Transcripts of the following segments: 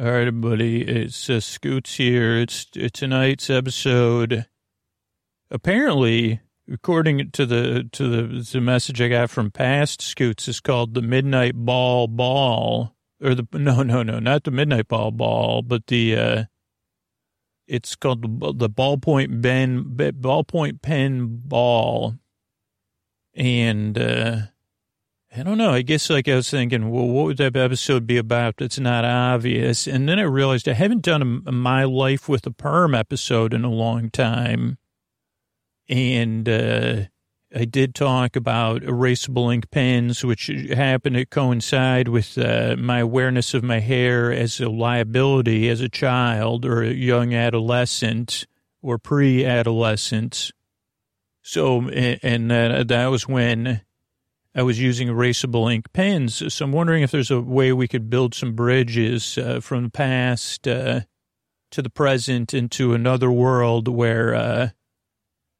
All right, everybody. It's uh, Scoots here. It's, it's tonight's episode. Apparently, according to the to the, the message I got from past Scoots, is called the Midnight Ball Ball, or the no no no not the Midnight Ball Ball, but the uh, it's called the, the ballpoint pen ballpoint pen ball, and. uh I don't know. I guess like I was thinking, well, what would that episode be about It's not obvious? And then I realized I haven't done a, My Life with a Perm episode in a long time. And uh, I did talk about erasable ink pens, which happened to coincide with uh, my awareness of my hair as a liability as a child or a young adolescent or pre-adolescent. So, and that, that was when I was using erasable ink pens. So I'm wondering if there's a way we could build some bridges uh, from the past uh, to the present into another world where, uh,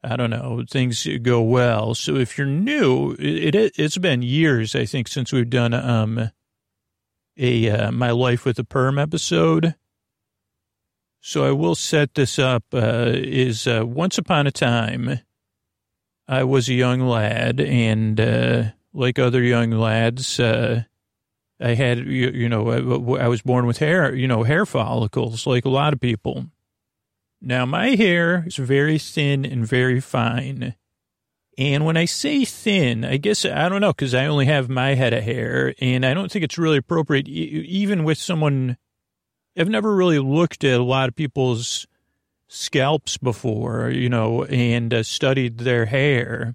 I don't know, things go well. So if you're new, it, it, has been years, I think, since we've done um, a uh, My Life with a Perm episode. So I will set this up. Uh, is uh, once upon a time, I was a young lad and like other young lads. Uh, I had, you, you know, I, I was born with hair, you know, hair follicles, like a lot of people. Now, my hair is very thin and very fine. And when I say thin, I guess, I don't know, because I only have my head of hair, and I don't think it's really appropriate, even with someone, I've never really looked at a lot of people's scalps before, you know, and uh, studied their hair.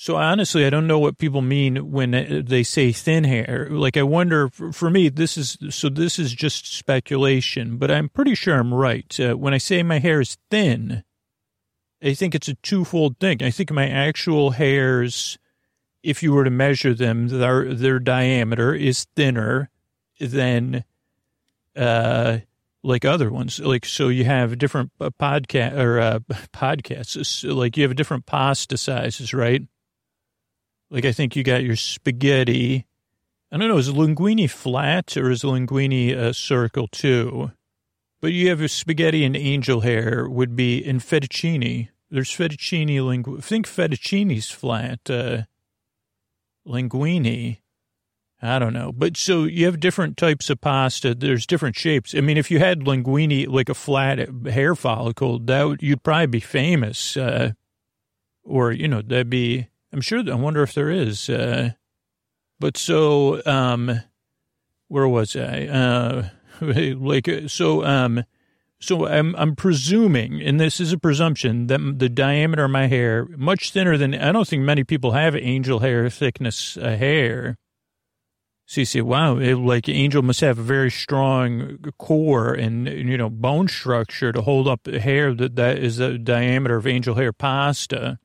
So honestly, I don't know what people mean when they say thin hair. Like, I wonder, for me, this is, so this is just speculation, but I'm pretty sure I'm right. Uh, when I say my hair is thin, I think it's a twofold thing. I think my actual hairs, if you were to measure them, their, their diameter is thinner than, uh, like other ones. Like, so you have different uh, podcast or, uh, podcasts, like you have different pasta sizes, right? Like I think you got your spaghetti. I don't know, is linguine flat or is linguine a circle too? But you have a spaghetti and angel hair would be in fettuccine. There's fettuccine lingu. Think fettuccine's flat. Uh, linguine. I don't know. But so you have different types of pasta. There's different shapes. I mean, if you had linguine, like a flat hair follicle, that would, you'd probably be famous. Uh, or, you know, that'd be, I'm sure. I wonder if there is. Uh, but so, um, where was I? Uh, like, so, um, so I'm, I'm presuming, and this is a presumption, that the diameter of my hair, much thinner than, I don't think many people have angel hair thickness uh, hair. So you say, wow, it, like angel must have a very strong core and, you know, bone structure to hold up hair that, that is the diameter of angel hair pasta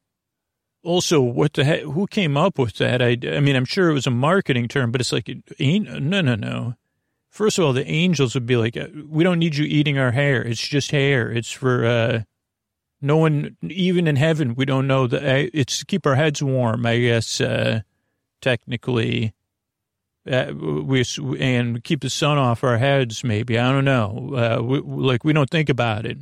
also, what the heck? Who came up with that? I, I mean, I'm sure it was a marketing term, but it's like, no, no, no. First of all, the angels would be like, uh, we don't need you eating our hair. It's just hair. It's for, uh, no one, even in heaven, we don't know that it's to keep our heads warm, I guess, uh, technically. Uh, we and keep the sun off our heads, maybe. I don't know. Uh, we, like we don't think about it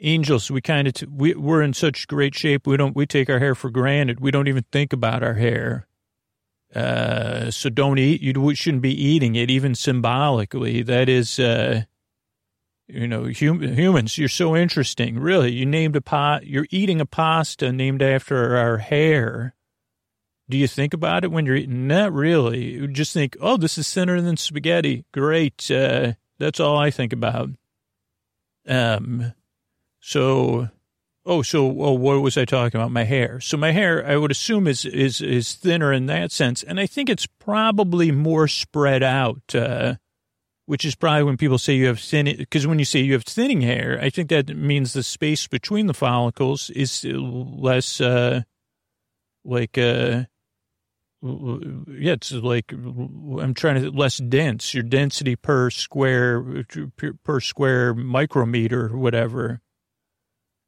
angels, we kind of, t- we, we're in such great shape. We don't, we take our hair for granted. We don't even think about our hair. Uh, so don't eat, you shouldn't be eating it, even symbolically. That is, uh, you know, hum, humans, you're so interesting. Really, you named a pot, you're eating a pasta named after our hair. Do you think about it when you're eating? Not really. You just think, oh, this is thinner than spaghetti. Great. Uh, that's all I think about. Um, so, oh, so oh, what was I talking about? My hair. So my hair, I would assume is is is thinner in that sense, and I think it's probably more spread out. Uh, which is probably when people say you have thin, because when you say you have thinning hair, I think that means the space between the follicles is less, uh, like, uh, yeah, it's like I'm trying to less dense. Your density per square per square micrometer, whatever.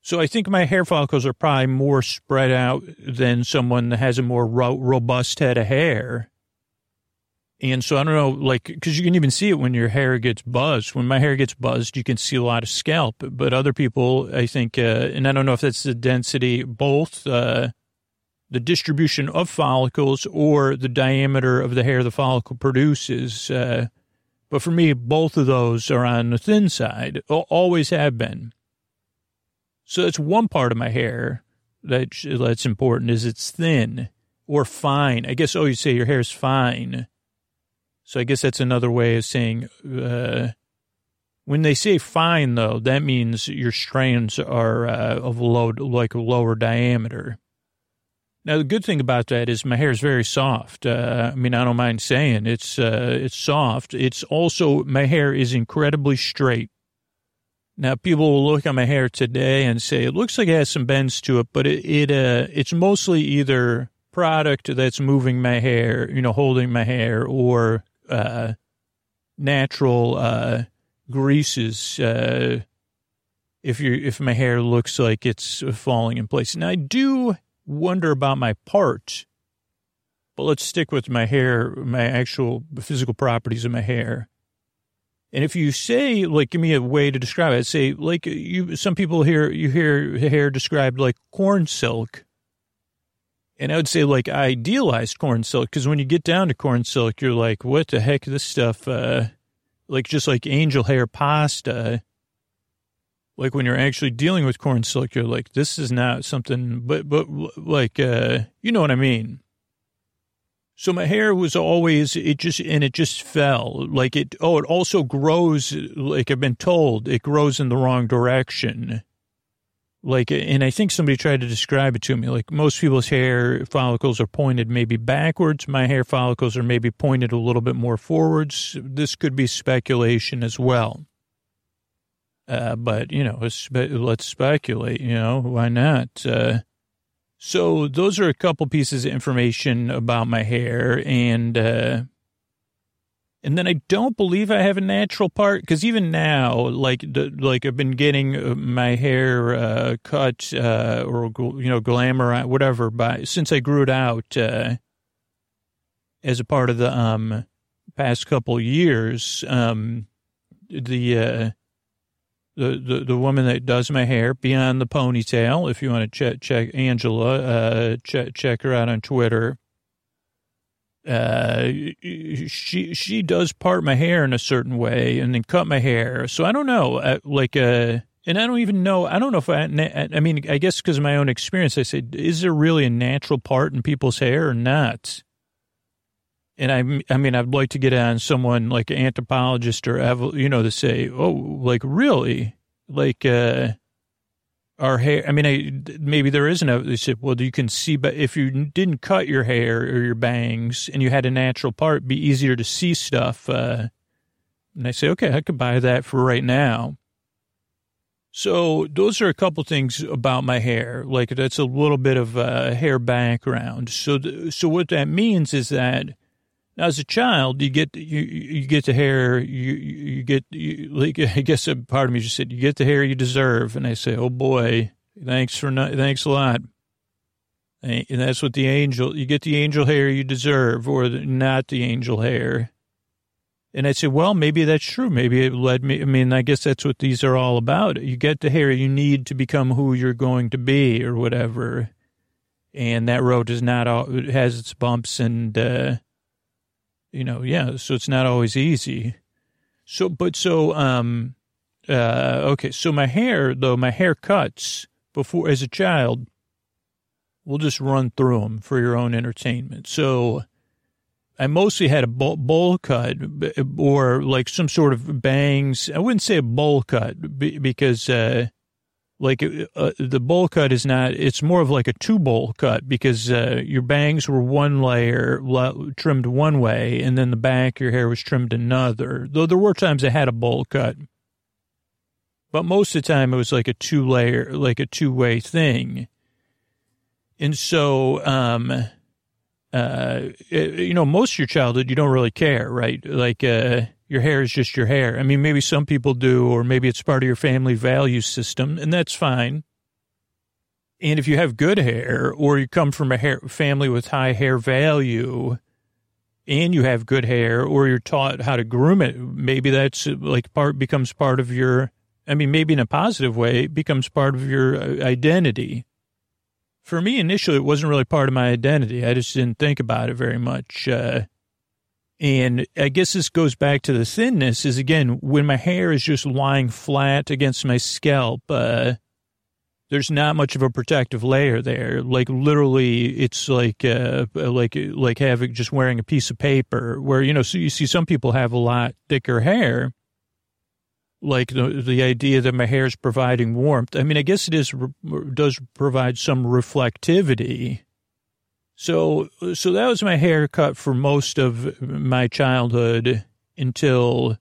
So I think my hair follicles are probably more spread out than someone that has a more ro- robust head of hair. And so I don't know, like, because you can even see it when your hair gets buzzed. When my hair gets buzzed, you can see a lot of scalp. But other people, I think, uh, and I don't know if that's the density, both uh, the distribution of follicles or the diameter of the hair the follicle produces. Uh, but for me, both of those are on the thin side, always have been. So that's one part of my hair that, that's important is it's thin or fine. I guess, oh, you say your hair is fine so I guess that's another way of saying, uh, when they say fine, though, that means your strands are uh, of low, like a lower diameter. Now, the good thing about that is my hair is very soft. Uh, I mean, I don't mind saying it's uh, it's soft. It's also my hair is incredibly straight. Now, people will look at my hair today and say it looks like it has some bends to it, but it, it uh, it's mostly either product that's moving my hair, you know, holding my hair, or uh, natural uh, greases. Uh, if you if my hair looks like it's falling in place, and I do wonder about my part. But let's stick with my hair, my actual physical properties of my hair. And if you say, like, give me a way to describe it, say, like, you, some people hear, you hear hair described like corn silk. And I would say like idealized corn silk because when you get down to corn silk, you're like, what the heck? This stuff, uh, like just like angel hair pasta. Like when you're actually dealing with corn silk, you're like, this is not something, but but like, uh, you know what I mean. So my hair was always it just and it just fell like it. Oh, it also grows like I've been told it grows in the wrong direction like, and I think somebody tried to describe it to me. Like most people's hair follicles are pointed maybe backwards. My hair follicles are maybe pointed a little bit more forwards. This could be speculation as well. Uh, but you know, let's speculate. You know, why not? Uh, so those are a couple pieces of information about my hair, and uh, and then I don't believe I have a natural part because even now, like the, like I've been getting uh, my hair uh, cut uh, or you know glamour whatever by since I grew it out uh, as a part of the um past couple years. Um, the uh, the, the the woman that does my hair beyond the ponytail. If you want to check check Angela, uh, check check her out on Twitter uh, she she does part my hair in a certain way and then cut my hair. So I don't know, uh, like, uh, and I don't even know. I don't know if I. I mean, I guess because of my own experience, I said, is there really a natural part in people's hair or not? And I, I mean, I'd like to get on someone like an anthropologist or you know to say, oh, like really, like, uh, our hair. I mean, I, maybe there isn't a. They said, well, you can see, but if you didn't cut your hair or your bangs and you had a natural part, be easier to see stuff. Uh, and I say, okay, I could buy that for right now. So those are a couple things about my hair. Like that's a little bit of uh, hair background. So, th- so what that means is that as a child, you get you you get the hair you you get you, I guess a part of me just said you get the hair you deserve, and I say, oh boy, thanks for not, thanks a lot. And that's what the angel you get the angel hair you deserve, or the, not the angel hair. And I said, well, maybe that's true. Maybe it led me. I mean, I guess that's what these are all about. You get the hair you need to become who you're going to be, or whatever. And that road is not all. It has its bumps and. uh you know, yeah, so it's not always easy. So, but so, um, uh, okay, so my hair, though, my hair cuts before, as a child, we'll just run through them for your own entertainment. So, I mostly had a bowl, cut or like some sort of bangs. I wouldn't say a bowl cut because, uh, like uh, the bowl cut is not it's more of like a two bowl cut because uh, your bangs were one layer trimmed one way and then the back your hair was trimmed another. Though there were times i had a bowl cut. But most of the time it was like a two layer like a two way thing. And so um uh you know most of your childhood you don't really care right? Like uh your hair is just your hair. I mean, maybe some people do, or maybe it's part of your family value system, and that's fine. And if you have good hair, or you come from a hair family with high hair value, and you have good hair or you're taught how to groom it, maybe that's like part becomes part of your, I mean, maybe in a positive way, it becomes part of your uh, identity. For me, initially, it wasn't really part of my identity. I just didn't think about it very much. Uh, and I guess this goes back to the thinness is again, when my hair is just lying flat against my scalp, uh, there's not much of a protective layer there. Like literally, it's like uh, like like having just wearing a piece of paper. Where you know, so you see some people have a lot thicker hair. Like the the idea that my hair is providing warmth. I mean, I guess it is does provide some reflectivity. So so that was my haircut for most of my childhood until,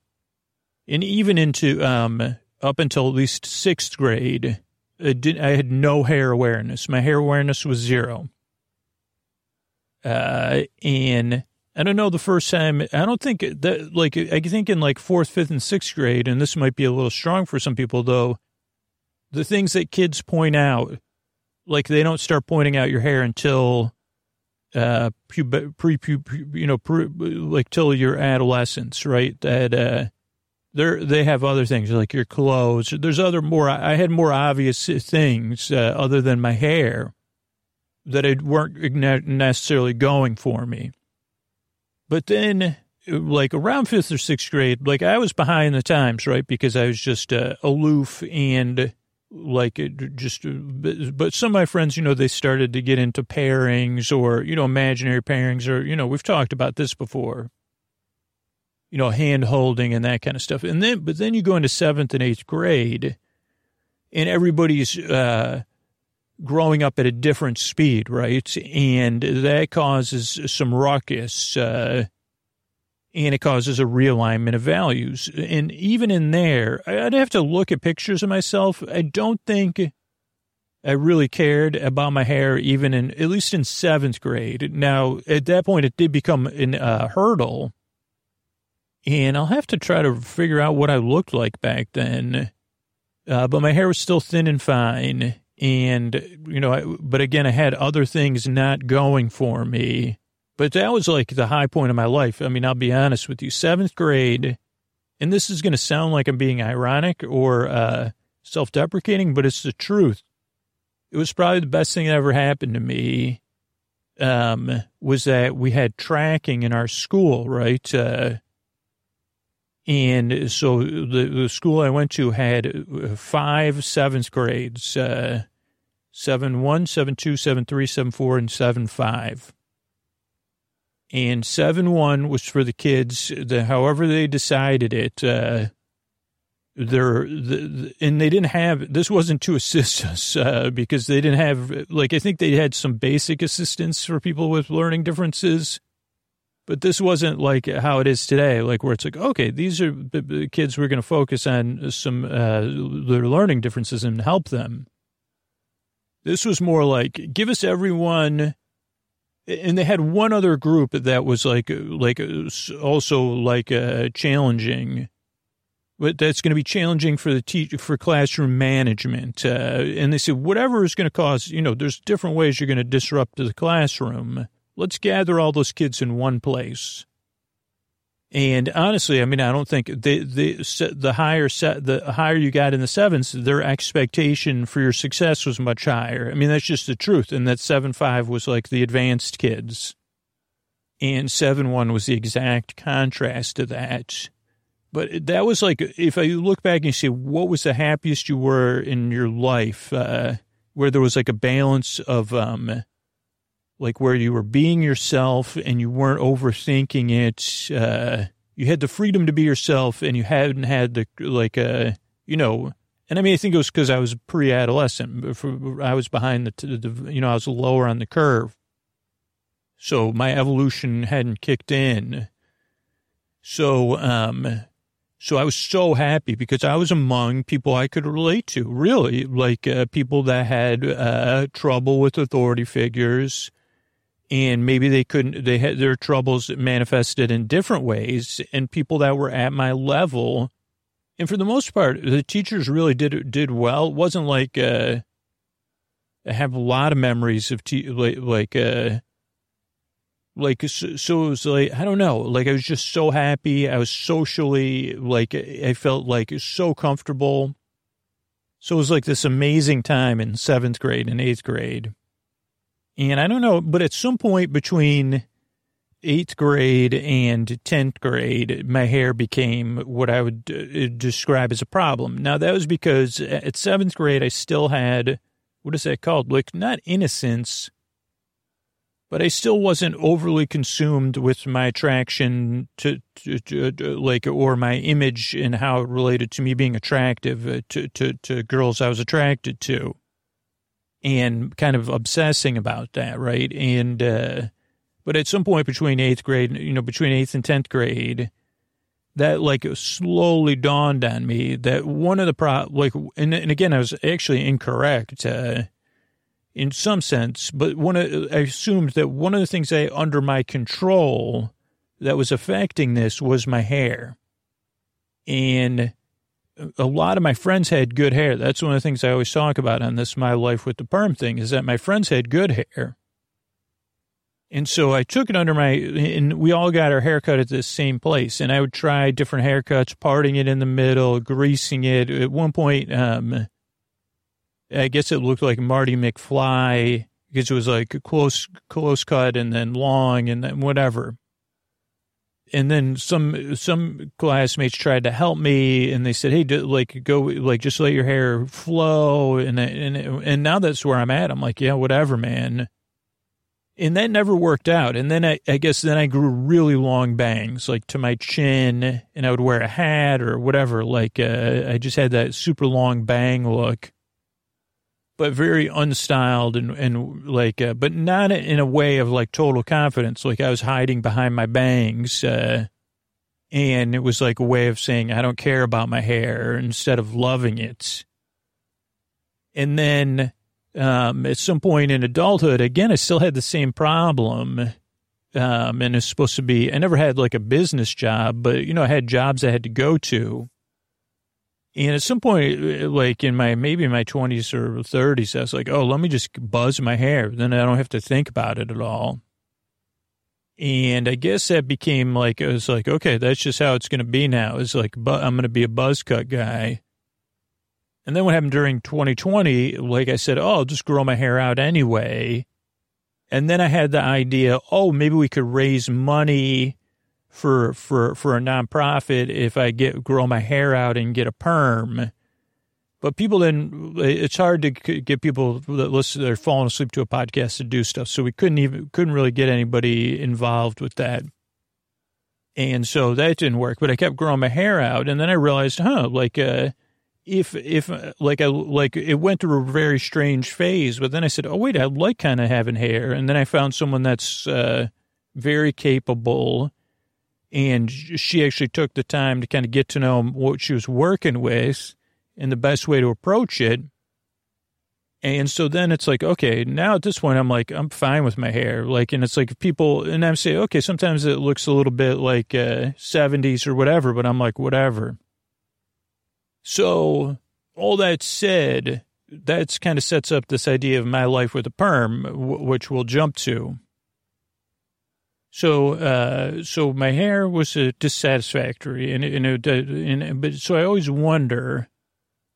and even into um up until at least sixth grade I, did, I had no hair awareness. My hair awareness was zero. Uh, and I don't know the first time, I don't think that, like, I think in like fourth, fifth, and sixth grade, and this might be a little strong for some people though, the things that kids point out, like they don't start pointing out your hair until, uh, pre, pre, pre you know, pre, like till your adolescence, right? That, uh, they're they have other things like your clothes. There's other more. I had more obvious things uh, other than my hair that it weren't necessarily going for me. But then, like around fifth or sixth grade, like I was behind the times, right? Because I was just uh, aloof and like it just. But some of my friends, you know, they started to get into pairings or you know imaginary pairings, or you know, we've talked about this before you know, hand holding and that kind of stuff. And then, but then you go into seventh and eighth grade and everybody's, uh, growing up at a different speed, right? And that causes some ruckus, uh, and it causes a realignment of values. And even in there, I'd have to look at pictures of myself. I don't think I really cared about my hair, even in, at least in seventh grade. Now, at that point, it did become a uh, hurdle and I'll have to try to figure out what I looked like back then. Uh, but my hair was still thin and fine. And, you know, I, but again, I had other things not going for me. But that was like the high point of my life. I mean, I'll be honest with you. Seventh grade, and this is going to sound like I'm being ironic or uh, self deprecating, but it's the truth. It was probably the best thing that ever happened to me. Um, was that we had tracking in our school, right? Uh, and so the, the school I went to had five seventh grades, uh, seven one, seven two, seven three, seven four, and seven five. And seven one was for the kids. The, however they decided it, uh, they're the, and they didn't have this wasn't to assist us uh, because they didn't have like I think they had some basic assistance for people with learning differences but this wasn't like how it is today, like where it's like, okay, these are the kids we're going to focus on some uh, their learning differences and help them. This was more like give us everyone, and they had one other group that was like like also like uh, challenging, but that's going to be challenging for the teach for classroom management. Uh, and they said whatever is going to cause, you know, there's different ways you're going to disrupt the classroom Let's gather all those kids in one place. And honestly, I mean, I don't think the the the higher set the higher you got in the sevens, their expectation for your success was much higher. I mean, that's just the truth. And that seven five was like the advanced kids, and seven one was the exact contrast to that. But that was like if I look back and you say, what was the happiest you were in your life, uh, where there was like a balance of um, like where you were being yourself and you weren't overthinking it. Uh, you had the freedom to be yourself and you hadn't had the, like, uh, you know, and I mean, I think it was because I was pre-adolescent. I was behind the, the, you know, I was lower on the curve. So my evolution hadn't kicked in. So, um, so I was so happy because I was among people I could relate to, really, like uh, people that had uh, trouble with authority figures, and maybe they couldn't they had their troubles manifested in different ways and people that were at my level and for the most part the teachers really did did well it wasn't like uh i have a lot of memories of te- like, like uh Like, so, so it was like, I don't know, like I was just so happy. I was socially, like, I felt like so comfortable. So it was like this amazing time in seventh grade and eighth grade. And I don't know, but at some point between eighth grade and 10th grade, my hair became what I would uh, describe as a problem. Now, that was because at seventh grade, I still had, what is that called? Like, not innocence, but I still wasn't overly consumed with my attraction to, to, to, to like, or my image and how it related to me being attractive uh, to, to, to girls I was attracted to and kind of obsessing about that, right? And, uh, but at some point between eighth grade, you know, between eighth and 10th grade, that like slowly dawned on me that one of the pro, like, and, and again, I was actually incorrect, uh, in some sense, but one of, I assumed that one of the things I, under my control that was affecting this was my hair. And a lot of my friends had good hair. That's one of the things I always talk about on this My Life with the Perm thing is that my friends had good hair. And so I took it under my, and we all got our haircut at the same place. And I would try different haircuts, parting it in the middle, greasing it. At one point, um, I guess it looked like Marty McFly because it was like a close, close cut and then long and then whatever. And then some, some classmates tried to help me and they said, Hey, do, like go, like just let your hair flow. And, and, and now that's where I'm at. I'm like, yeah, whatever, man and that never worked out. And then I, I, guess then I grew really long bangs, like to my chin, and I would wear a hat or whatever. Like uh, I just had that super long bang look, but very unstyled and and like, uh, but not in a way of like total confidence. Like I was hiding behind my bangs, uh, and it was like a way of saying I don't care about my hair instead of loving it. And then um, at some point in adulthood, again, I still had the same problem. Um, and it's supposed to be, I never had like a business job, but, you know, I had jobs I had to go to. And at some point, uh, like in my, maybe in my 20s or 30s, I was like, oh, let me just buzz my hair. Then I don't have to think about it at all. And I guess that became like, it was like, okay, that's just how it's going to be now. It's like, but I'm going to be a buzz cut guy. And then what happened during 2020, like I said, oh, I'll just grow my hair out anyway. And then I had the idea, oh, maybe we could raise money for for for a nonprofit if I get grow my hair out and get a perm. But people then it's hard to get people that listen they're falling asleep to a podcast to do stuff. So we couldn't even couldn't really get anybody involved with that. And so that didn't work. But I kept growing my hair out, and then I realized, huh, like uh if if like I like it went through a very strange phase, but then I said, "Oh wait, I like kind of having hair," and then I found someone that's uh, very capable, and she actually took the time to kind of get to know what she was working with and the best way to approach it. And so then it's like, okay, now at this point, I'm like, I'm fine with my hair. Like, and it's like people, and I'm saying, okay, sometimes it looks a little bit like uh, 70s or whatever, but I'm like, whatever. So, all that said, that's kind of sets up this idea of my life with a perm, which we'll jump to. So, uh, so my hair was uh, dissatisfactory, and and, it, and but so I always wonder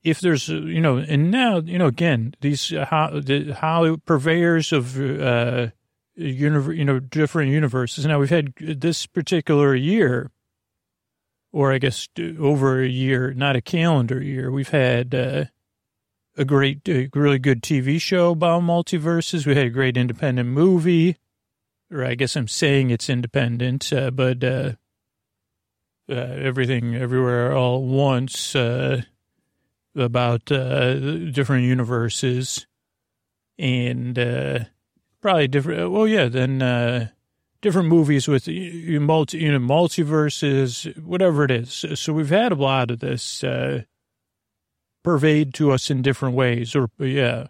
if there's you know, and now you know again these uh, how the how purveyors of uh, universe, you know, different universes. Now we've had this particular year or I guess over a year, not a calendar year, we've had uh, a great, uh, really good TV show about multiverses. We had a great independent movie, or I guess I'm saying it's independent, uh, but uh, uh, everything, everywhere, all once uh, about different universes and probably different. Well, yeah, then different movies with multi, you know, multiverses, whatever it is. So we've had a lot of this uh, pervade to us in different ways, or yeah.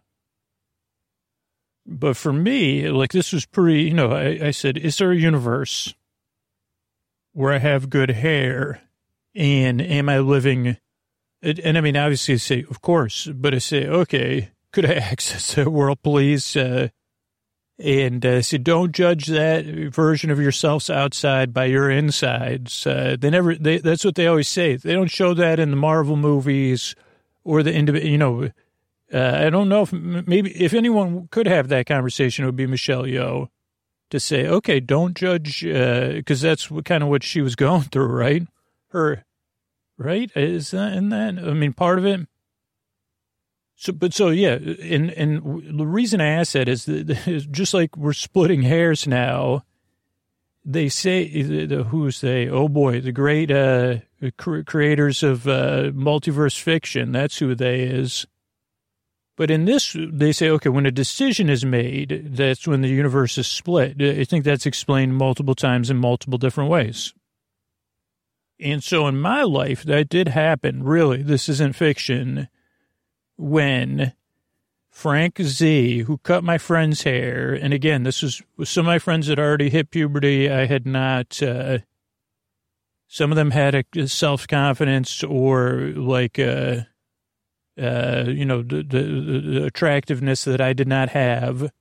But for me, like this was pretty, you know, I, I said, is there a universe where I have good hair and am I living? And I mean, obviously I say, of course, but I say, okay, could I access that world, please? Uh, And uh, said, don't judge that version of yourselves outside by your insides. Uh, they never, they, that's what they always say. They don't show that in the Marvel movies or the, you know, uh, I don't know if maybe if anyone could have that conversation, it would be Michelle Yeoh to say, okay, don't judge, because uh, that's what, kind of what she was going through, right? Her, right? Is that, in that, I mean, part of it. So, but so, yeah, and, and the reason I ask that is, that, just like we're splitting hairs now, they say, the, the, who's they? Oh boy, the great uh, creators of uh, multiverse fiction. That's who they is. But in this, they say, okay, when a decision is made, that's when the universe is split. I think that's explained multiple times in multiple different ways. And so in my life, that did happen. Really, this isn't fiction. When Frank Z, who cut my friend's hair, and again, this was some of my friends had already hit puberty. I had not. Uh, some of them had a self confidence or like. Uh, uh, you know, the, the, the, attractiveness that I did not have.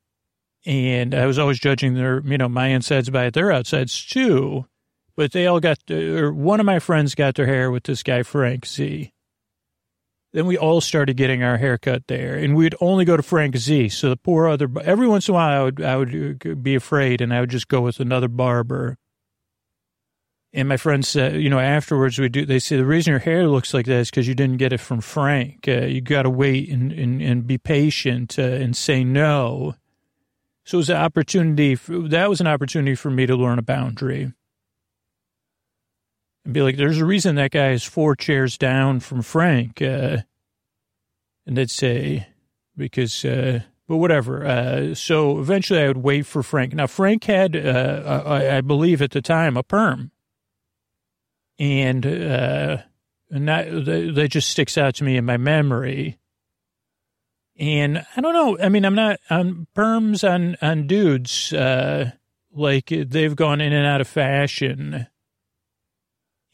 And I was always judging their, you know, my insides by their outsides too. But they all got, or one of my friends got their hair with this guy, Frank Z. Then we all started getting our hair cut there, and we'd only go to Frank Z. So the poor other, every once in a while, I would, I would be afraid, and I would just go with another barber. And my friends said, you know, afterwards we do, they say the reason your hair looks like that is because you didn't get it from Frank. Uh, you got to wait and, and, and be patient uh, and say no. So it was an opportunity, for, that was an opportunity for me to learn a boundary. And be like, there's a reason that guy is four chairs down from Frank. Uh, and they'd say, because, uh, but whatever. Uh, so eventually I would wait for Frank. Now, Frank had, uh, I, I believe at the time, a perm and uh, that that just sticks out to me in my memory. And I don't know. I mean, I'm not on perms on on dudes. Uh, like they've gone in and out of fashion,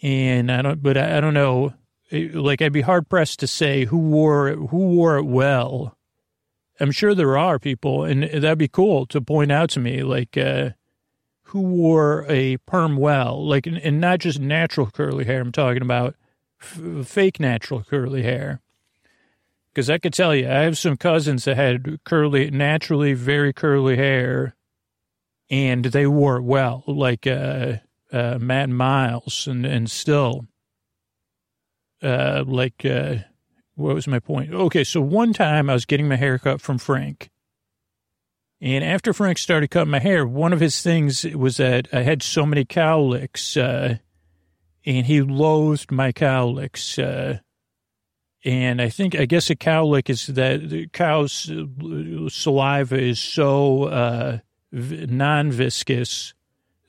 and I don't. But I, I don't know. Like I'd be hard pressed to say who wore who wore it well. I'm sure there are people, and that'd be cool to point out to me. Like, uh, who wore a perm well, like, and not just natural curly hair. I'm talking about f- fake natural curly hair. Because I could tell you, I have some cousins that had curly, naturally very curly hair, and they wore it well, like uh, uh, Matt Miles, and and still, uh, like, uh, what was my point? Okay, so one time I was getting my hair cut from Frank and after Frank started cutting my hair, one of his things was that I had so many cowlicks, uh, and he loathed my cowlicks. Uh, and I think, I guess a cowlick is that the cow's saliva is so uh, non viscous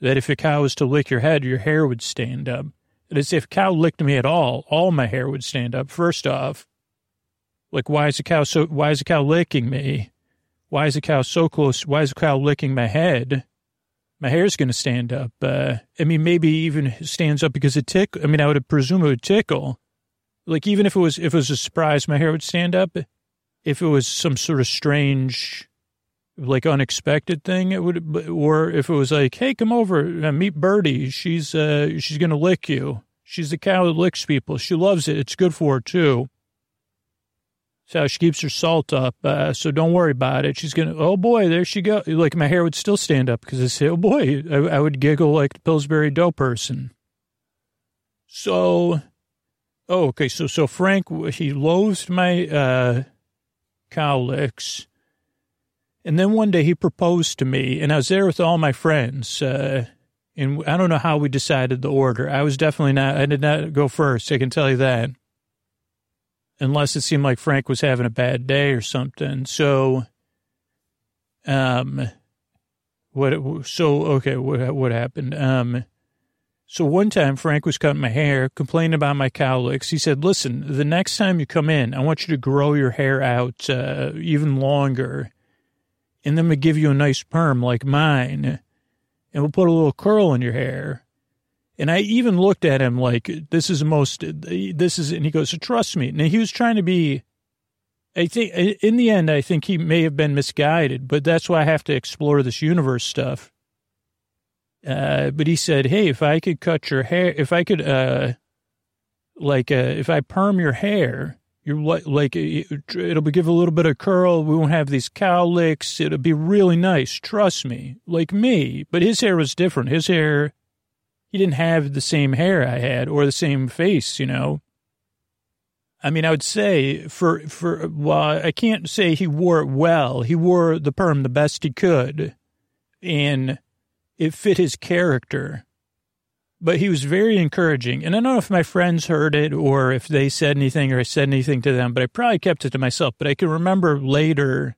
that if a cow was to lick your head, your hair would stand up. And as if cow licked me at all, all my hair would stand up. First off, like why is a cow so? Why is a cow licking me? Why is the cow so close? Why is the cow licking my head? My hair's going to stand up. Uh, I mean, maybe even stands up because it tick. I mean, I would presume it would tickle. Like even if it was if it was a surprise, my hair would stand up. If it was some sort of strange, like unexpected thing, it would. Or if it was like, hey, come over, uh, meet Birdie. She's uh she's going to lick you. She's the cow that licks people. She loves it. It's good for her too. So she keeps her salt up. Uh, so don't worry about it. She's going to, oh boy, there she go. Like my hair would still stand up because I say, oh boy, I, I, would giggle like the Pillsbury Dough person. So, oh, okay. So, so Frank, he loathed my, uh, cowlicks. And then one day he proposed to me and I was there with all my friends. Uh, and I don't know how we decided the order. I was definitely not, I did not go first. I can tell you that unless it seemed like Frank was having a bad day or something. So, um, what, so, okay, what, what happened? Um, so one time Frank was cutting my hair, complaining about my cowlicks. He said, listen, the next time you come in, I want you to grow your hair out, uh, even longer. And then we give you a nice perm like mine. And we'll put a little curl in your hair. And I even looked at him like, this is the most, this is, and he goes, trust me. And he was trying to be, I think in the end, I think he may have been misguided, but that's why I have to explore this universe stuff. Uh, but he said, Hey, if I could cut your hair, if I could, uh, like, uh, if I perm your hair, you're like, like it'll give a little bit of curl. We won't have these cowlicks. It'll be really nice. Trust me, like me. But his hair was different. His hair, he didn't have the same hair I had or the same face, you know. I mean, I would say for, for, well, I can't say he wore it well. He wore the perm the best he could and it fit his character. But he was very encouraging. And I don't know if my friends heard it or if they said anything or I said anything to them, but I probably kept it to myself. But I can remember later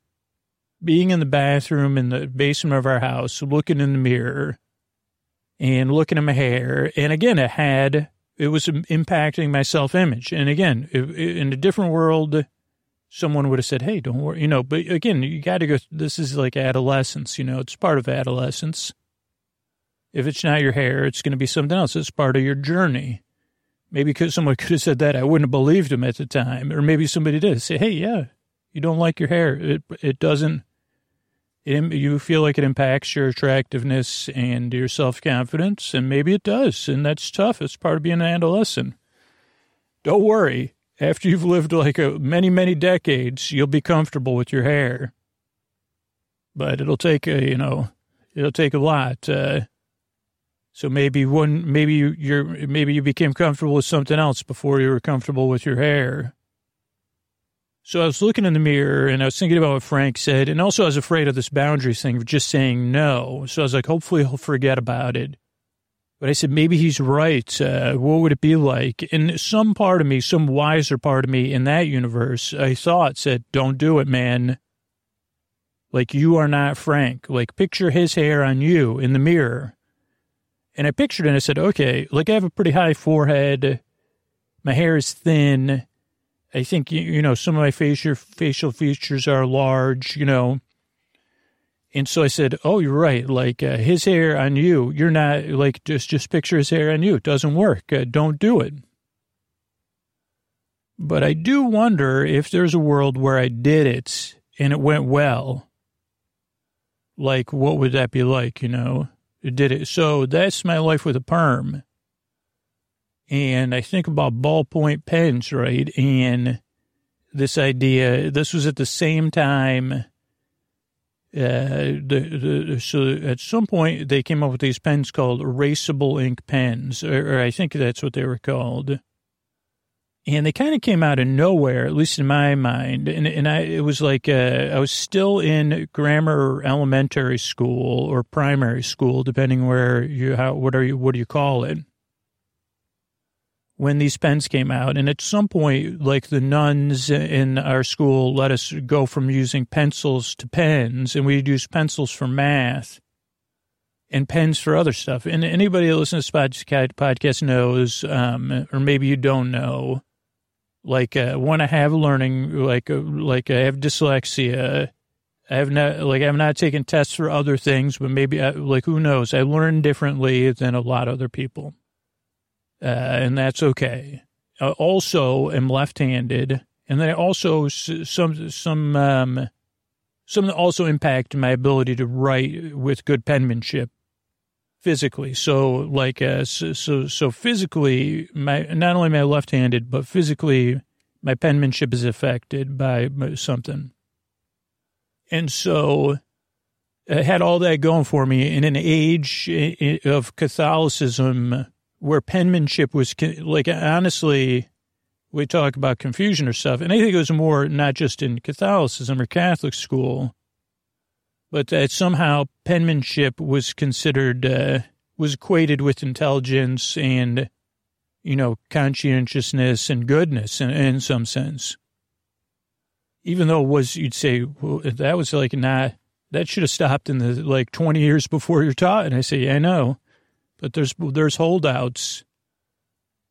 being in the bathroom in the basement of our house, looking in the mirror and looking at my hair. And again, it had it was impacting my self image. And again, in a different world, someone would have said, Hey, don't worry, you know, but again, you got to go, this is like adolescence, you know, it's part of adolescence. If it's not your hair, it's going to be something else. It's part of your journey. Maybe because someone could have said that, I wouldn't have believed him at the time. Or maybe somebody did say, Hey, yeah, you don't like your hair. It, it doesn't, you feel like it impacts your attractiveness and your self confidence, and maybe it does, and that's tough. It's part of being an adolescent. Don't worry. After you've lived like a, many, many decades, you'll be comfortable with your hair. But it'll take a, you know, it'll take a lot. Uh, so maybe one, maybe you, you're, maybe you became comfortable with something else before you were comfortable with your hair. So I was looking in the mirror and I was thinking about what Frank said. And also I was afraid of this boundaries thing of just saying no. So I was like, hopefully he'll forget about it. But I said, maybe he's right. Uh, what would it be like? And some part of me, some wiser part of me in that universe, I thought said, don't do it, man. Like you are not Frank. Like picture his hair on you in the mirror. And I pictured it and I said, okay, like I have a pretty high forehead. My hair is thin I think, you know, some of my facial, facial features are large, you know. And so I said, oh, you're right. Like uh, his hair on you, you're not like just, just picture his hair on you. It doesn't work. Uh, don't do it. But I do wonder if there's a world where I did it and it went well. Like, what would that be like, you know? Did it. So that's my life with a perm and I think about ballpoint pens, right? And this idea, this was at the same time. Uh, the, the, so at some point they came up with these pens called erasable ink pens, or, or I think that's what they were called. And they kind of came out of nowhere, at least in my mind. And, and I, it was like, uh, I was still in grammar elementary school or primary school, depending where you, how, what are you, what do you call it? When these pens came out. And at some point, like the nuns in our school let us go from using pencils to pens, and we'd use pencils for math and pens for other stuff. And anybody that listens to this podcast knows, um, or maybe you don't know, like uh, when I have learning, like uh, like I have dyslexia. I have not like I'm not taking tests for other things, but maybe uh, like who knows? I learn differently than a lot of other people uh, and that's okay. Uh, also, am left-handed, and then I also some some um, some also impact my ability to write with good penmanship physically. So, like, uh, so, so so physically, my not only am I left-handed, but physically, my penmanship is affected by something, and so. I had all that going for me in an age of Catholicism where penmanship was like honestly we talk about confusion or stuff and i think it was more not just in catholicism or catholic school but that somehow penmanship was considered uh, was equated with intelligence and you know conscientiousness and goodness in, in some sense. Even though it was you'd say well, that was like not that should have stopped in the like 20 years before you're taught and i say yeah, i know but there's there's holdouts.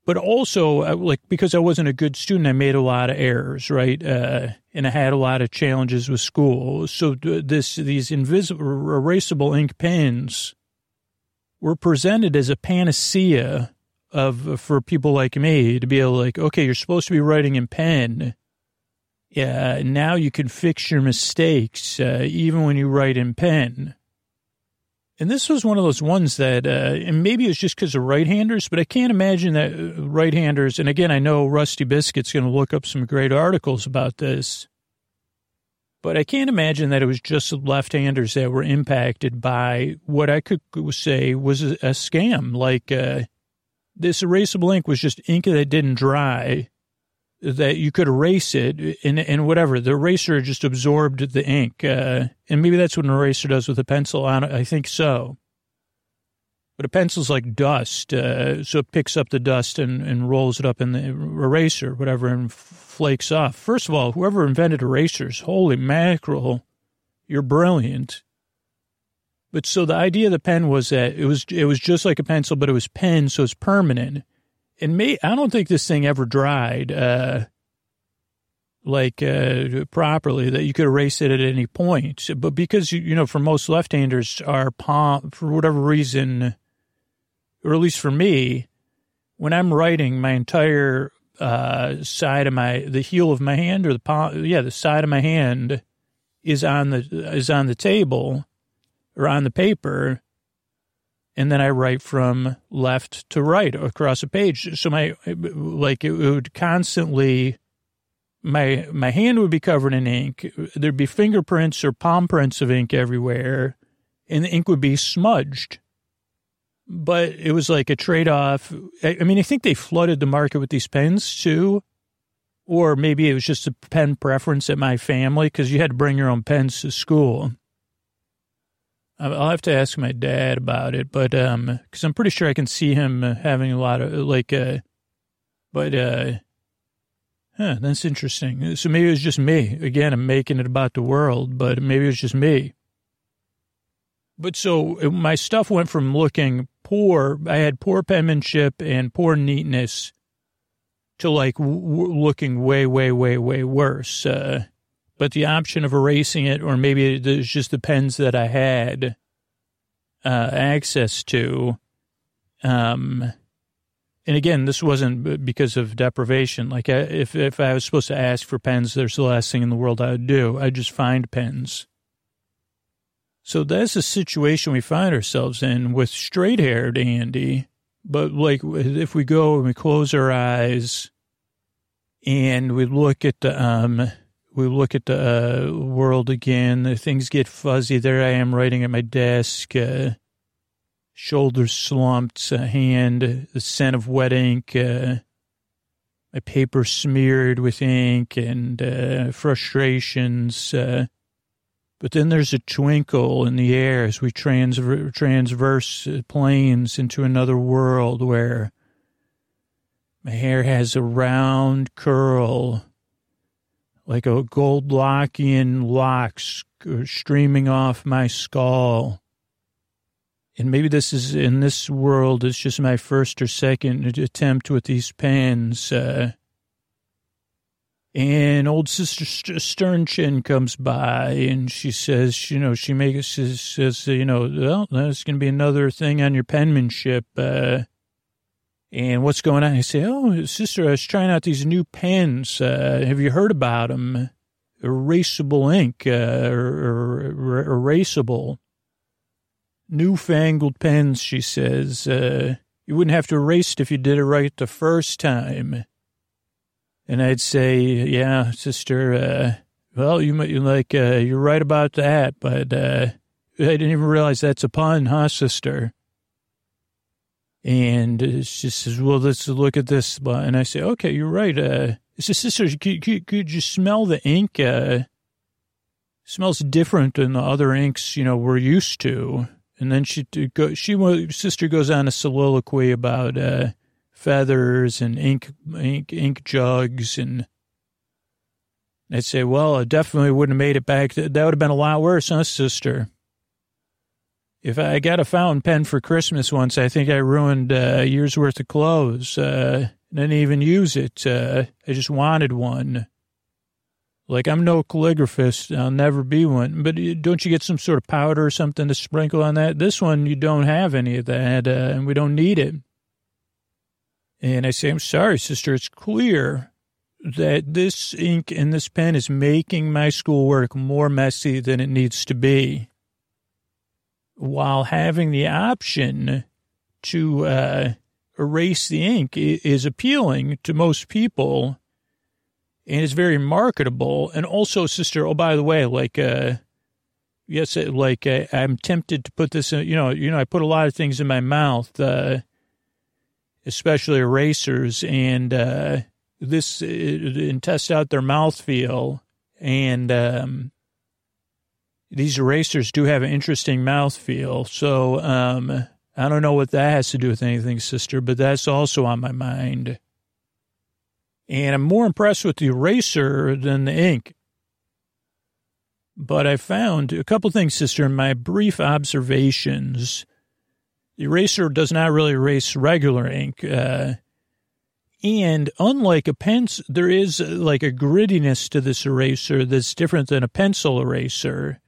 But also, uh, like because I wasn't a good student, I made a lot of errors, right? Uh, and I had a lot of challenges with school. So this these invisible erasable ink pens were presented as a panacea of for people like me to be able like, okay, you're supposed to be writing in pen, uh, now you can fix your mistakes uh, even when you write in pen. And this was one of those ones that, uh, and maybe it's just because of right-handers, but I can't imagine that uh, right-handers. And again, I know Rusty Biscuit's going to look up some great articles about this, but I can't imagine that it was just left-handers that were impacted by what I could say was a, a scam. Like uh, this erasable ink was just ink that didn't dry that you could erase it and, and whatever. The eraser just absorbed the ink. Uh, and maybe that's what an eraser does with a pencil on it. I think so. But a pencil's like dust. Uh, so it picks up the dust and, and rolls it up in the eraser, whatever, and flakes off. First of all, whoever invented erasers, holy mackerel, you're brilliant. But so the idea of the pen was that it was it was just like a pencil, but it was pen, so it's permanent and me, I don't think this thing ever dried, uh, like, uh, properly that you could erase it at any point. But because, you know, for most left-handers, our palm, for whatever reason, or at least for me, when I'm writing, my entire, uh, side of my, the heel of my hand or the palm, yeah, the side of my hand is on the, is on the table or on the paper and then I write from left to right across a page. So my like it would constantly my my hand would be covered in ink. There'd be fingerprints or palm prints of ink everywhere, and the ink would be smudged. But it was like a trade off. I, I mean, I think they flooded the market with these pens too. Or maybe it was just a pen preference at my family because you had to bring your own pens to school. I'll have to ask my dad about it, but um, because I'm pretty sure I can see him having a lot of like, uh, but uh, huh, that's interesting. So maybe it was just me. Again, I'm making it about the world, but maybe it was just me. But so uh, my stuff went from looking poor, I had poor penmanship and poor neatness, to like w- looking way, way, way, way worse. Uh, but the option of erasing it, or maybe it just the pens that I had uh, access to. Um, and again, this wasn't because of deprivation. Like, if if I was supposed to ask for pens, there's the last thing in the world I would do. I'd just find pens. So that's the situation we find ourselves in with straight haired Andy. But like, if we go and we close our eyes and we look at the um, we look at the uh, world again. Things get fuzzy. There I am writing at my desk, uh, shoulders slumped, uh, hand, the scent of wet ink, uh, my paper smeared with ink and uh, frustrations. But then there's a twinkle in the air as we transver- transverse planes into another world where my hair has a round curl like a gold Lockian locks streaming off my skull. And maybe this is in this world, it's just my first or second attempt with these pens. Uh, and old Sister Sternchin comes by and she says, you know, she makes, says, says you know, well, there's going to be another thing on your penmanship. Uh, and what's going on? I say, oh, sister, I was trying out these new pens. Uh, have you heard about them? Erasable ink, uh, or, or, erasable. Newfangled pens, she says. Uh, you wouldn't have to erase it if you did it right the first time. And I'd say, yeah, sister, uh, well, you might, like, uh, you're right about that, but, uh, I didn't even realize that's a pun, huh, sister? And she says, well, let's look at this. And I say, okay, you're right. Uh, says, sister, could, could, could you smell the ink? Uh, smells different than the other inks, you know, we're used to. And then she, she, sister goes on a soliloquy about, uh, feathers and ink, ink, ink jugs. And I'd say, well, I definitely wouldn't have made it back. That would have been a lot worse, huh, sister? If I got a fountain pen for Christmas once, I think I ruined uh, a year's worth of clothes. Uh, didn't even use it. Uh, I just wanted one. Like I'm no calligraphist, I'll never be one. But don't you get some sort of powder or something to sprinkle on that? This one, you don't have any of that, uh, and we don't need it. And I say, I'm sorry, sister, it's clear. that this ink and this pen is making my schoolwork more messy than it needs to be while having the option to uh, erase the ink is appealing to most people and is very marketable. And also, sister, oh, by the way, like, uh, yes, like uh, I'm tempted to put this in, you know, you know, I put a lot of things in my mouth, uh, especially erasers and, uh, this, uh, and test out their mouth feel. And, um, these erasers do have an interesting mouth feel. So, um, I don't know what that has to do with anything, sister, but that's also on my mind. And I'm more impressed with the eraser than the ink. But I found a couple things, sister, in my brief observations. The eraser does not really erase regular ink. Uh, and unlike a pencil, there is like a grittiness to this eraser that's different than a pencil eraser.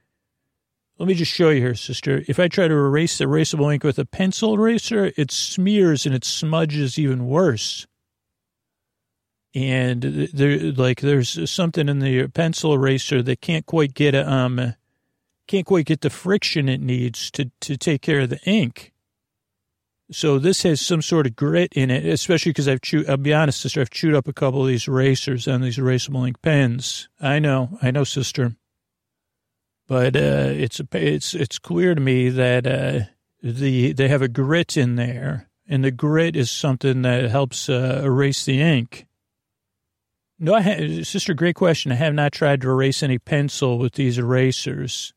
Let me just show you here, sister. If I try to erase the erasable ink with a pencil eraser, it smears and it smudges even worse. And there, like, there's something in the pencil eraser that can't quite get um, can't quite get the friction it needs to to take care of the ink. So this has some sort of grit in it, especially because I've chewed. I'll be honest, sister. I've chewed up a couple of these erasers on these erasable ink pens. I know, I know, sister. But uh, it's it's it's clear to me that uh, the they have a grit in there, and the grit is something that helps uh, erase the ink. No, I ha- sister, great question. I have not tried to erase any pencil with these erasers.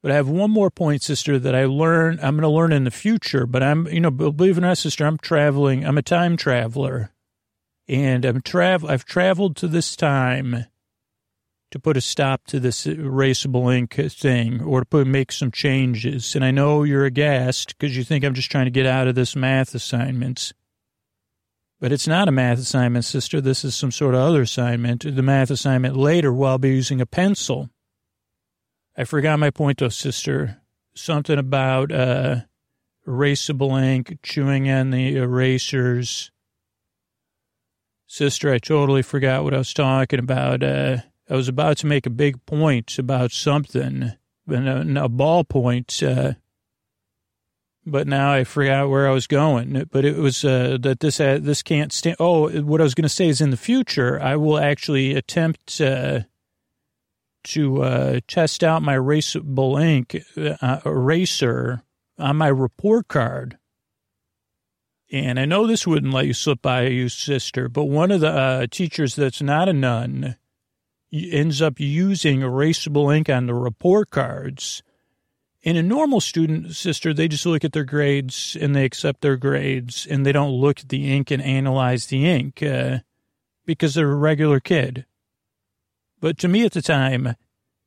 But I have one more point, sister, that I learn. I'm going to learn in the future. But I'm, you know, believe it or not, sister, I'm traveling. I'm a time traveler, and I'm travel. I've traveled to this time to put a stop to this erasable ink thing or to put make some changes. And I know you're aghast because you think I'm just trying to get out of this math assignment. But it's not a math assignment, sister. This is some sort of other assignment. The math assignment later will I'll be using a pencil. I forgot my point though, sister. Something about uh, erasable ink, chewing on the erasers. Sister, I totally forgot what I was talking about. Uh, I was about to make a big point about something, a, a ball point, uh, but now I forgot where I was going. But it was uh, that this had, this can't stand. Oh, what I was going to say is in the future, I will actually attempt uh, to uh, test out my erasable ink uh, eraser on my report card. And I know this wouldn't let you slip by you, sister, but one of the uh, teachers that's not a nun ends up using erasable ink on the report cards. In a normal student, sister, they just look at their grades and they accept their grades and they don't look at the ink and analyze the ink uh, because they're a regular kid. But to me at the time,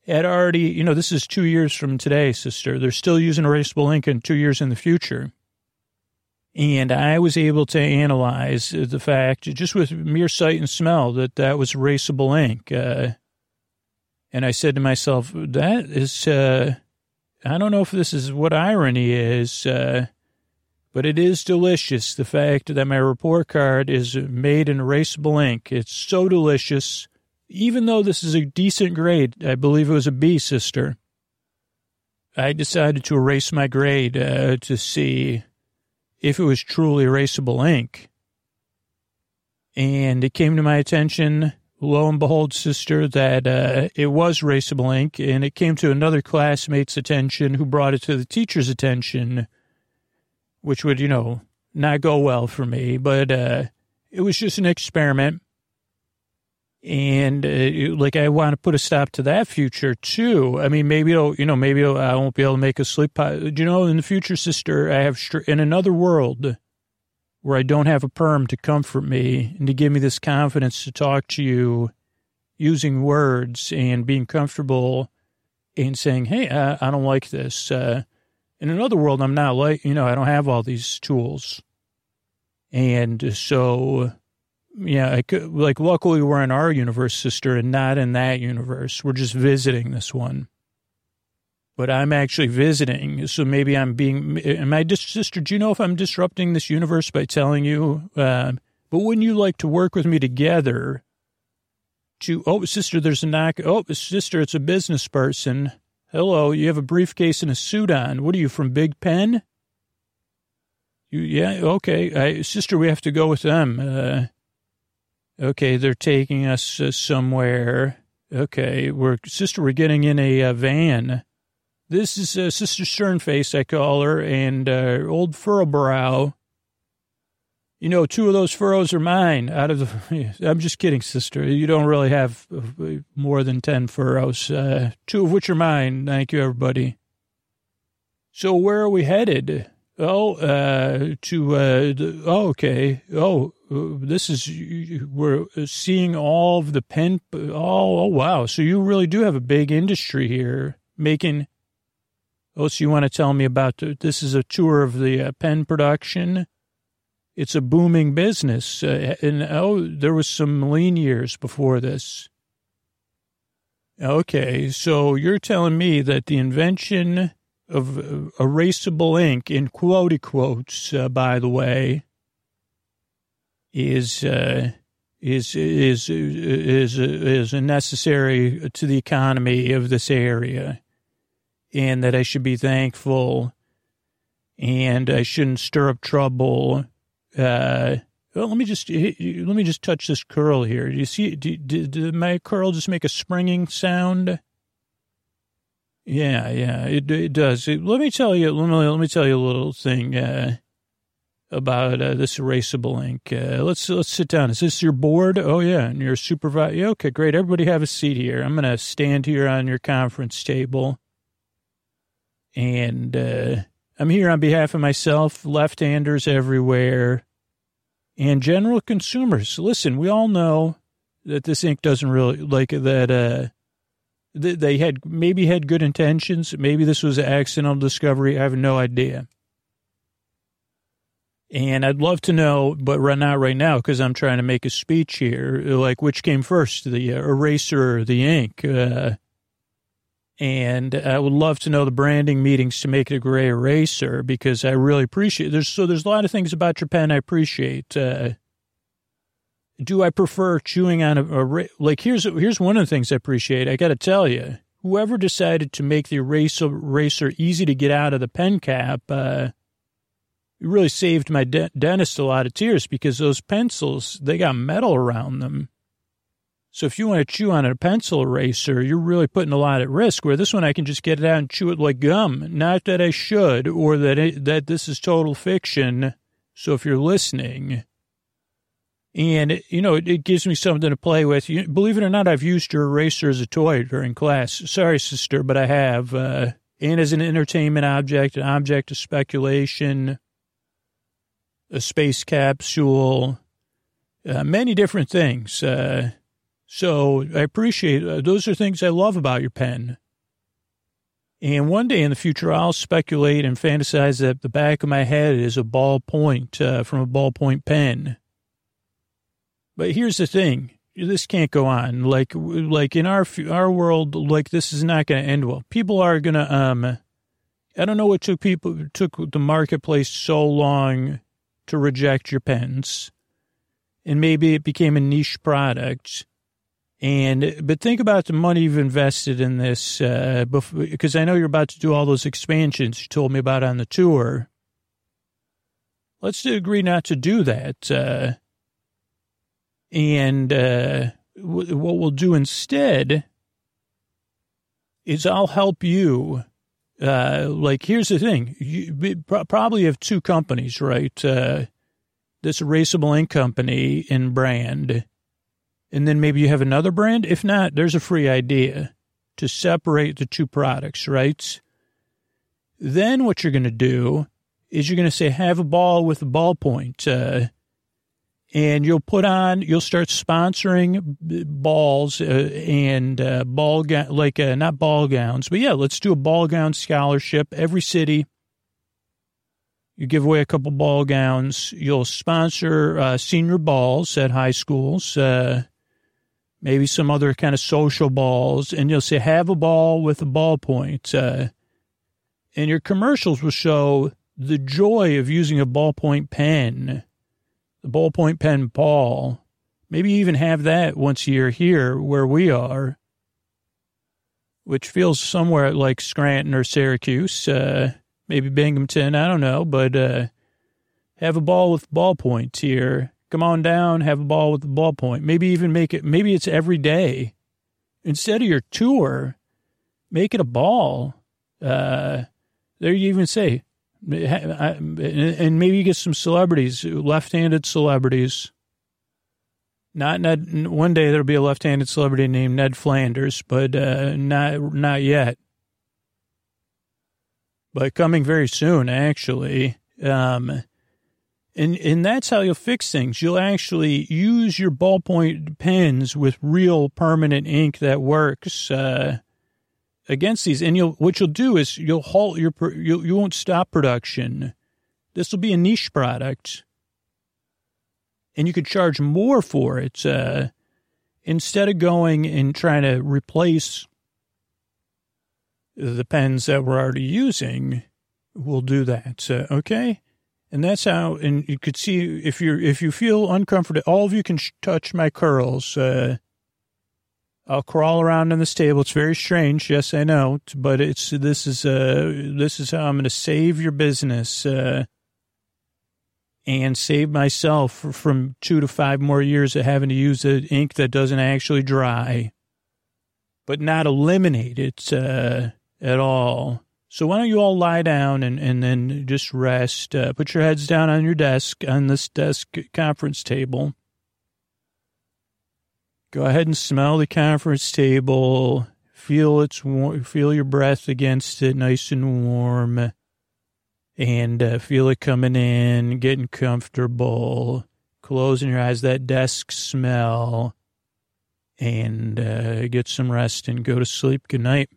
had already, you know, this is two years from today, sister. They're still using erasable ink in two years in the future. And I was able to analyze the fact, just with mere sight and smell, that that was erasable ink. Uh, and I said to myself, that is, uh, I don't know if this is what irony is, uh, but it is delicious. The fact that my report card is made in erasable ink. It's so delicious. Even though this is a decent grade, I believe it was a B, sister. I decided to erase my grade uh, to see if it was truly erasable ink. And it came to my attention, lo and behold, sister, that uh, it was erasable ink. And it came to another classmate's attention who brought it to the teacher's attention, which would, you know, not go well for me. But uh, it was just an experiment. And uh, like, I want to put a stop to that future too. I mean, maybe it'll, you know, maybe I won't be able to make a sleep. Do you know, in the future, sister, I have in another world where I don't have a perm to comfort me and to give me this confidence to talk to you using words and being comfortable and saying, Hey, I, I don't like this. Uh, in another world, I'm not like, you know, I don't have all these tools. And so yeah, could, like luckily we're in our universe, sister, and not in that universe. We're just visiting this one. But I'm actually visiting, so maybe I'm being. Am I sister? Do you know if I'm disrupting this universe by telling you? Uh, but wouldn't you like to work with me together to, oh, sister, there's a knock. Oh, sister, it's a business person. Hello, you have a briefcase and a suit on. What are you from Big Pen? You, yeah, okay. I, sister, we have to go with them. Uh, okay, they're taking us uh, somewhere. Okay, we're, sister, we're getting in a uh, van. This is uh, Sister Sternface, I call her, and uh, old Furrowbrow. You know, two of those furrows are mine. Out of the, I'm just kidding, sister. You don't really have uh, more than ten furrows. Two of which are mine. Thank you, everybody. So where are we headed? Oh, uh, to uh, oh, okay. Oh, uh, this is we're seeing all of the pen. Oh, oh, wow. So you really do have a big industry here making. Oh, so you want to tell me about the, this? Is a tour of the uh, pen production it's a booming business. Uh, and oh, there was some lean years before this. Okay, so you're telling me that the invention of erasable ink, in quote quotes, uh, by the way, is uh, is is is is necessary to the economy of this area, and that I should be thankful, and I shouldn't stir up trouble uh, well, let me just let me just touch this curl here. Do you see? Did my curl just make a springing sound? Yeah, yeah, it it does. Let me tell you. Let me let me tell you a little thing uh, about uh, this erasable ink. Uh, let's let's sit down. Is this your board? Oh yeah, and your supervisor. Yeah, okay, great. Everybody have a seat here. I'm gonna stand here on your conference table, and uh, I'm here on behalf of myself, left-handers everywhere, and general consumers. Listen, we all know that this ink doesn't really like that. Uh, they had maybe had good intentions. Maybe this was an accidental discovery. I have no idea. And I'd love to know, but right now, right now because I'm trying to make a speech here. Like, which came first, the eraser or the ink? Uh, and I would love to know the branding meetings to make it a gray eraser because I really appreciate there's so there's a lot of things about your pen I appreciate. Uh, do I prefer chewing on a, a like here's here's one of the things I appreciate. I got to tell you, whoever decided to make the eraser eraser easy to get out of the pen cap, uh, really saved my de- dentist a lot of tears because those pencils they got metal around them so if you want to chew on a pencil eraser, you're really putting a lot at risk. Where this one, I can just get it out and chew it like gum. Not that I should, or that it, that this is total fiction. So if you're listening, and you know, it, it, gives me something to play with. You, believe it or not, I've used your eraser as a toy during class. Sorry, sister, but I have. Uh, and as an entertainment object, an object of speculation, a space capsule, uh, many different things. Uh, so I appreciate uh, those are things I love about your pen. And one day in the future, I'll speculate and fantasize that the back of my head is a ballpoint uh, from a ballpoint pen. But here's the thing: this can't go on. Like, like in our our world, like this is not going to end well. People are going to um, I don't know what took people took the marketplace so long to reject your pens, and maybe it became a niche product and but think about the money you've invested in this, uh, because I know you're about to do all those expansions you told me about on the tour. Let's agree not to do that. Uh, and uh, w- what we'll do instead is I'll help you. Uh, like, here's the thing: you probably have two companies, right? Uh, this erasable ink company and brand and then maybe you have another brand. If not, there's a free idea to separate the two products, right? Then what you're going to do is you're going to say, have a ball with a ballpoint. Uh, and you'll put on, you'll start sponsoring balls uh, and uh, ball, ga- like uh, not ball gowns, but yeah, let's do a ball gown scholarship. Every city, you give away a couple ball gowns. You'll sponsor uh, senior balls at high schools. Uh, maybe some other kind of social balls, and you'll say, have a ball with a ballpoint. Uh, and your commercials will show the joy of using a ballpoint pen, the ballpoint pen Paul. Maybe even have that once a year here where we are, which feels somewhere like Scranton or Syracuse, uh, maybe Binghamton, I don't know, but uh, have a ball with ballpoint here. Come on down, have a ball with the ballpoint. Maybe even make it, maybe it's every day. Instead of your tour, make it a ball. Uh, there you even say, and maybe you get some celebrities, left-handed celebrities. Not Ned. One day there'll be a left-handed celebrity named Ned Flanders, but uh, not not yet. But coming very soon, actually. Um, and and that's how you'll fix things. You'll actually use your ballpoint pens with real permanent ink that works. Uh, against these. And you'll, what you'll do is you'll halt your, you, you won't stop production. This will be a niche product. And you could charge more for it. Uh, instead of going and trying to replace the pens that we're already using, we'll do that. Uh, okay. And that's how, and you could see if you're, if you feel uncomfortable, all of you can sh- touch my curls. Uh, I'll crawl around in this table. It's very strange. Yes, I know, but it's this is uh this is how I'm going to save your business uh, and save myself from two to five more years of having to use the ink that doesn't actually dry, but not eliminate it uh, at all. So why don't you all lie down and, and then just rest? Uh, put your heads down on your desk on this desk conference table Go ahead and smell the conference table. Feel its feel your breath against it, nice and warm, and uh, feel it coming in, getting comfortable. Closing your eyes, that desk smell, and uh, get some rest and go to sleep. Good night.